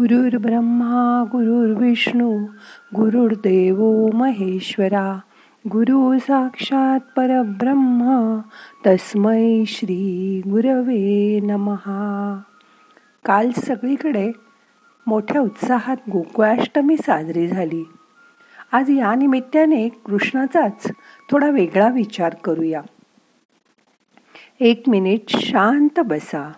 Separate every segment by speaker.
Speaker 1: ब्रह्मा गुरुर्विष्णू गुरुर्देव महेश्वरा गुरु साक्षात परब्रह्म तस्मै श्री गुरवे नमहा काल सगळीकडे मोठ्या उत्साहात गोकुळाष्टमी साजरी झाली. आज या निमित्ताने कृष्णाचाच थोडा वेगळा विचार करूया. एक मिनिट शांत बसा.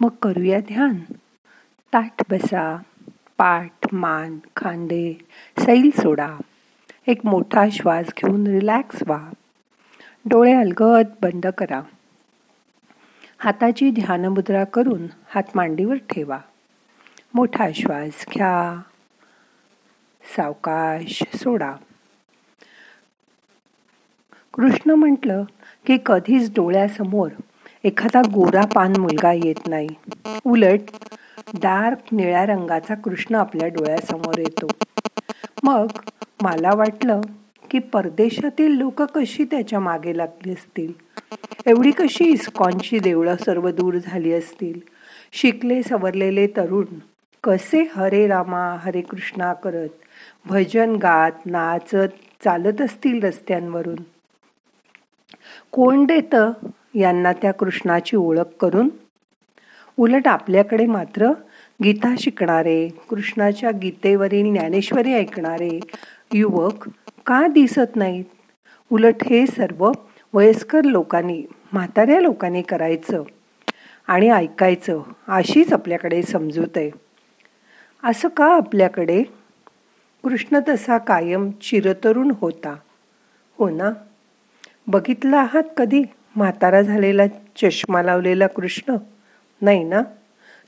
Speaker 1: मग करूया ध्यान. ताट बसा पाठ मान खांदे सैल सोडा. एक मोठा श्वास घेऊन रिलॅक्स व्हा. डोळे अलगद बंद करा. हाताची ध्यानमुद्रा करून हात मांडीवर ठेवा. मोठा श्वास घ्या. सावकाश सोडा. कृष्ण म्हटलं की कधीच डोळ्यासमोर एखादा गोरा पान मुलगा येत नाही. उलट डार्क निळ्या रंगाचा कृष्ण आपल्या डोळ्यासमोर येतो. मग मला वाटलं की परदेशातील लोक कशी त्याच्यामागे लागली असतील? एवढी कशी इस्कॉनची देवळं सर्व दूर झाली असतील? शिकले सवरलेले तरुण कसे हरे रामा हरे कृष्णा करत भजन गात नाचत चालत असतील रस्त्यांवरून? कोण देतं यांना त्या कृष्णाची ओळख करून उलट आपल्याकडे मात्र गीता शिकणारे कृष्णाच्या गीतेवरील ज्ञानेश्वरी ऐकणारे युवक का दिसत नाहीत? उलट हे सर्व वयस्कर लोकांनी म्हाताऱ्या लोकांनी करायचं आणि ऐकायचं अशीच आपल्याकडे समजूत आहे. असं का आपल्याकडे? कृष्ण तसा कायम चिरतरुण होता. हो ना? बघितला आहात कधी? म्हातारा झालेला चष्मा लावलेला कृष्ण. नाही ना?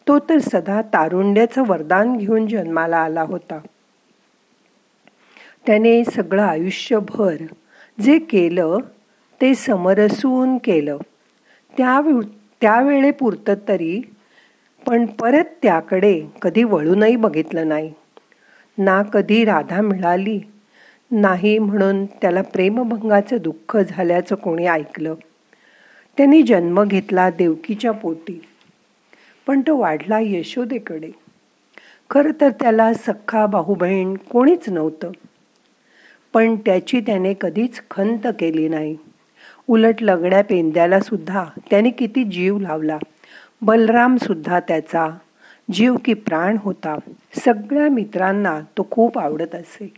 Speaker 1: तो तर सदा तारुंड्याचं वरदान घेऊन जन्माला आला होता. त्याने सगळं आयुष्यभर जे केलं ते समरसून केलं. त्या त्यावेळेपुरतं तरी पण परत त्याकडे कधी वळूनही बघितलं नाही. ना कधी राधा मिळाली नाही म्हणून त्याला प्रेमभंगाचं दुःख झाल्याचं कोणी ऐकलं. त्यांनी जन्म घेतला देवकीच्या पोटी. पण तो वाढला यशोदेकडे. खरं तर त्याला सख्खा बाहुबहीण कोणीच नव्हतं. पण त्याची त्याने कधीच खंत केली नाही. उलट लगड्या पेंद्याला सुद्धा त्याने किती जीव लावला. बलराम सुद्धा त्याचा जीव की प्राण होता. सगळ्या मित्रांना तो खूप आवडत असे.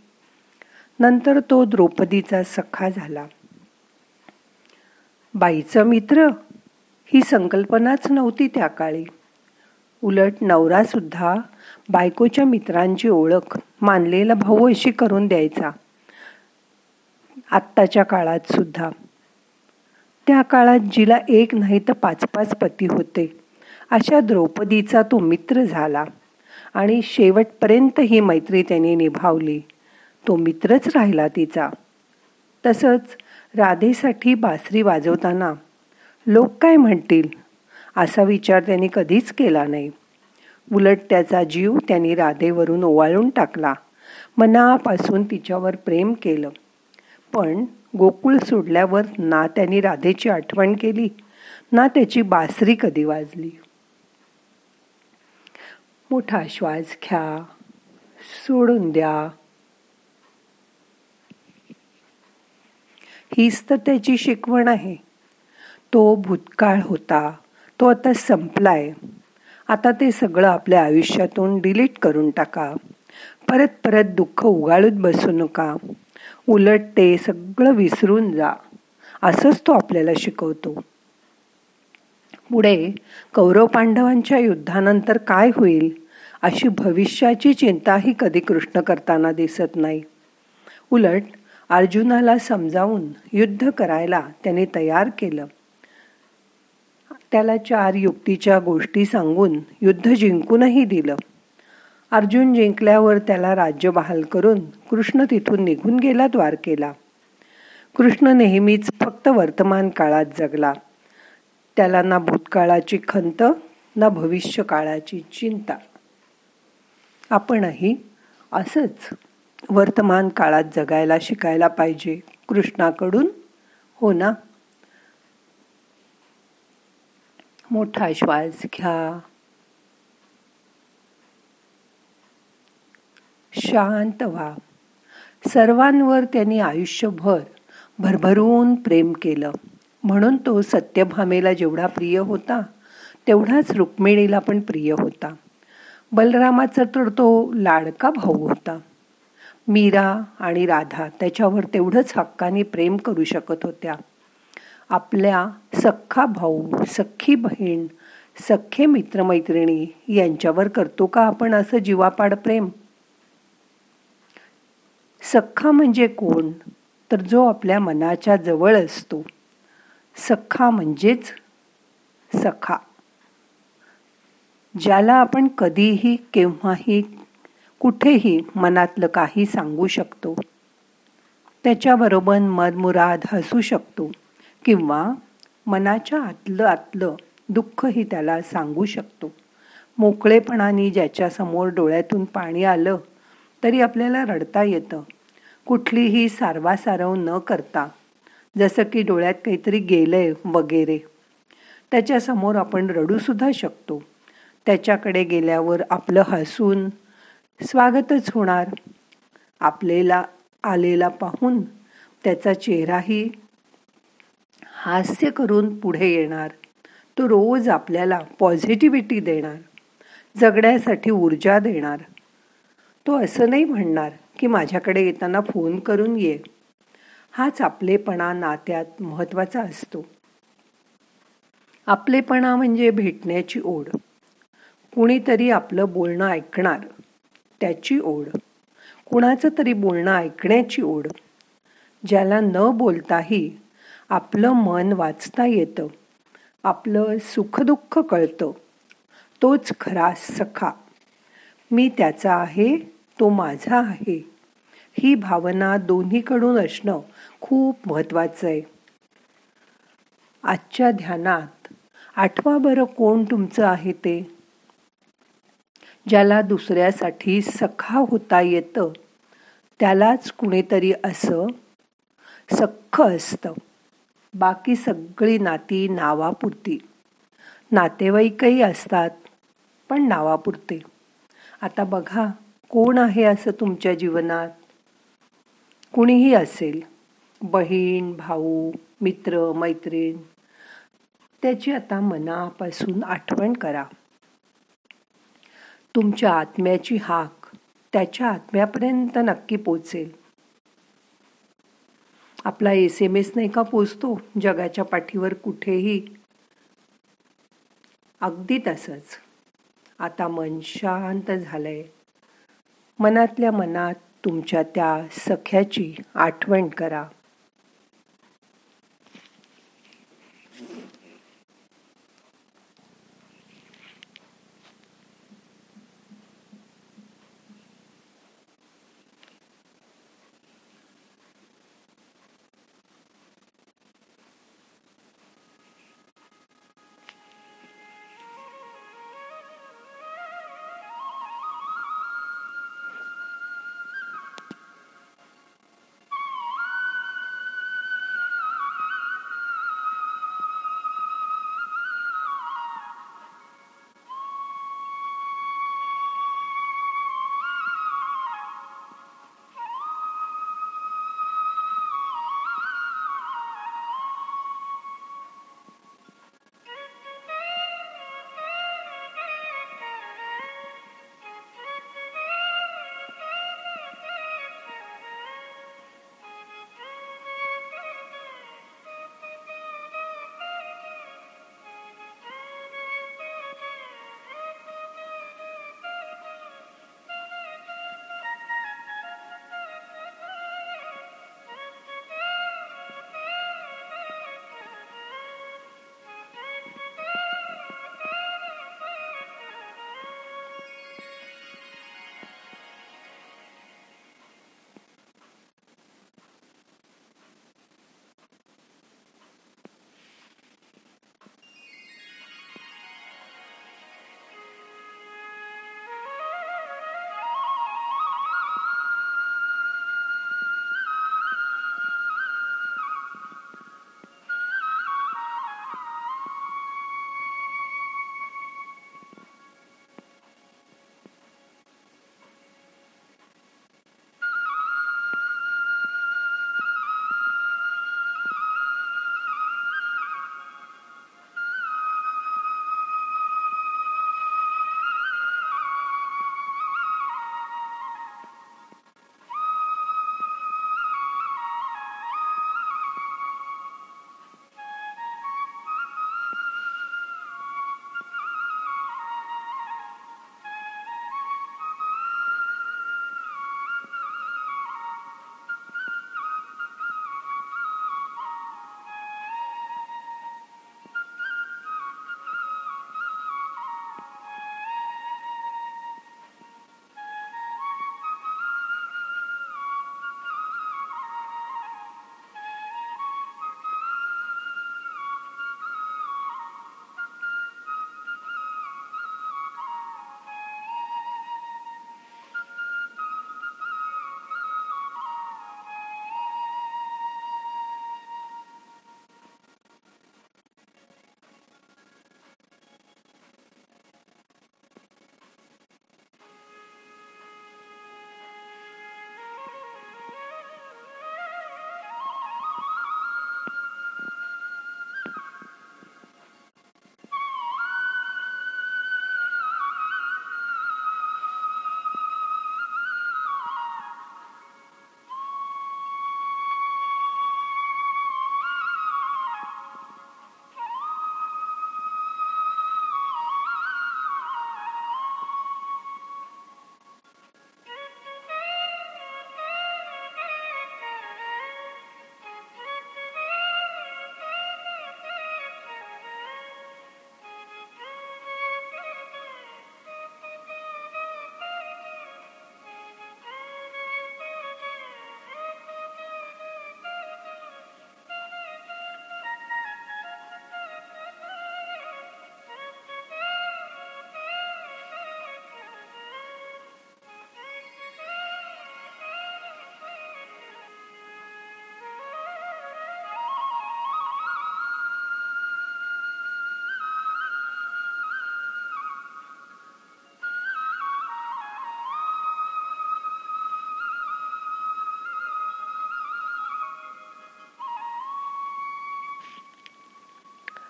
Speaker 1: नंतर तो द्रौपदीचा सखा झाला. बाईचं मित्र. ही संकल्पनाच नव्हती त्या काळी. उलट नवरासुद्धा बायकोच्या मित्रांची ओळख मानलेला भाऊ अशी करून द्यायचा. आत्ताच्या काळात सुद्धा. त्या काळात जिला एक नाही तर पाच पाच पती होते. अशा द्रौपदीचा तो मित्र झाला. आणि शेवटपर्यंत ही मैत्री त्याने निभावली. तो मित्रच राहिला तिचा. तसंच राधेसाठी बासरी वाजवताना लोक काय म्हणतील? असा विचार त्यांनी कधीच केला नाही. उलट त्याचा जीव त्यांनी राधेवरून ओवाळून टाकला. मनापासून तिच्यावर प्रेम केलं. पण गोकुळ सोडल्यावर ना त्यांनी राधेची आठवण केली ना त्याची बासरी कधी वाजली. मोठा श्वास घ्या सोडून द्या. हीच तर त्याची शिकवण आहे. तो भूतकाळ होता तो आता संपलाय. आता ते सगळं आपल्या आयुष्यातून डिलीट करून टाका. परत परत दुःख उगाळून बसू नका. उलट ते सगळं विसरून जा. असंच तो आपल्याला शिकवतो. पुढे कौरव पांडवांच्या युद्धानंतर काय होईल अशी भविष्याची चिंताही कधी कृष्ण करताना दिसत नाही. उलट अर्जुनाला समजावून युद्ध करायला त्याने तयार केलं. त्याला चार युक्तीच्या गोष्टी सांगून युद्ध जिंकूनही दिलं. अर्जुन जिंकल्यावर त्याला राज्य बहाल करून कृष्ण तिथून निघून गेला द्वारकेला. कृष्ण नेहमीच फक्त वर्तमान काळात जगला. त्याला ना भूतकाळाची खंत ना भविष्य काळाची चिंता. आपणही असंच वर्तमान काळात जगायला शिकायला पाहिजे. कृष्णाकडून हो ना? मोठा श्वास घ्या. शांत व्हा. सर्वांवर त्यांनी आयुष्यभर भरभरून प्रेम केलं. म्हणून तो सत्यभामेला जेवढा प्रिय होता तेवढाच रुक्मिणीला पण प्रिय होता. बलरामाचा तर तो लाडका भाऊ होता. मीरा आणि राधा त्याच्यावर तेवढंच हक्काने प्रेम करू शकत होत्या. आपल्या सख्खा भाऊ सख्खी बहीण सख्खे मित्रमैत्रिणी यांच्यावर करतो का आपण असं जीवापाड प्रेम? सख्खा म्हणजे कोण? तर जो आपल्या मनाच्या जवळ असतो. सख्खा म्हणजेच सखा. ज्याला आपण कधीही केव्हाही कुठेही मनातलं काही सांगू शकतो. त्याच्याबरोबर मनमुराद हसू शकतो किंवा मनाच्या आतलं आतलं दुःखही त्याला सांगू शकतो. मोकळेपणाने ज्याच्यासमोर डोळ्यातून पाणी आलं तरी आपल्याला रडता येतं. कुठलीही सारवासारव न करता जसं की डोळ्यात काहीतरी गेलंय वगैरे त्याच्यासमोर आपण रडूसुद्धा शकतो. त्याच्याकडे गेल्यावर आपलं हसून स्वागतच होणार. आपल्याला आलेला पाहून त्याचा चेहराही हास्य करून पुढे येणार. तो रोज आपल्याला पॉझिटिव्हिटी देणार. जगण्यासाठी ऊर्जा देणार. तो असं नाही म्हणणार की माझ्याकडे येताना फोन करून ये. हाच आपलेपणा नात्यात महत्त्वाचा असतो. आपलेपणा म्हणजे भेटण्याची ओढ. कुणीतरी आपलं बोलणं ऐकणार. त्याची ओढ. कुणाचं तरी बोलणं ऐकण्याची ओढ. ज्याला न बोलताही आपलं मन वाचता येतं. आपलं सुखदुःख कळतं. तोच खरा सखा. मी त्याचा आहे तो माझा आहे. ही भावना दोन्हीकडून असणं खूप महत्त्वाचं आहे. आजच्या ध्यानात आठवा बरं कोण तुमचं आहे ते? ज्याला दुसऱ्यासाठी सखा होता येतं त्यालाच कुणीतरी असं सख्ख असतं. बाकी सगळी नाती नावापुरती. नातेवाईकही असतात पण नावापुरते. आता बघा कोण आहे असं तुमच्या जीवनात? कुणीही असेल बहीण भाऊ मित्र मैत्रीण त्याची आता मनापासून आठवण करा. तुमच्या आत्म्याची हाक त्याच्या आत्म्यापर्यंत नक्की पोचेल. आपला एस एम एस नाही का पोचतो? जगाच्या पाठीवर कुठेही. अगदी तसंच. आता मन शांत झालंय. मनातल्या मनात तुमच्या त्या सख्याची आठवण करा.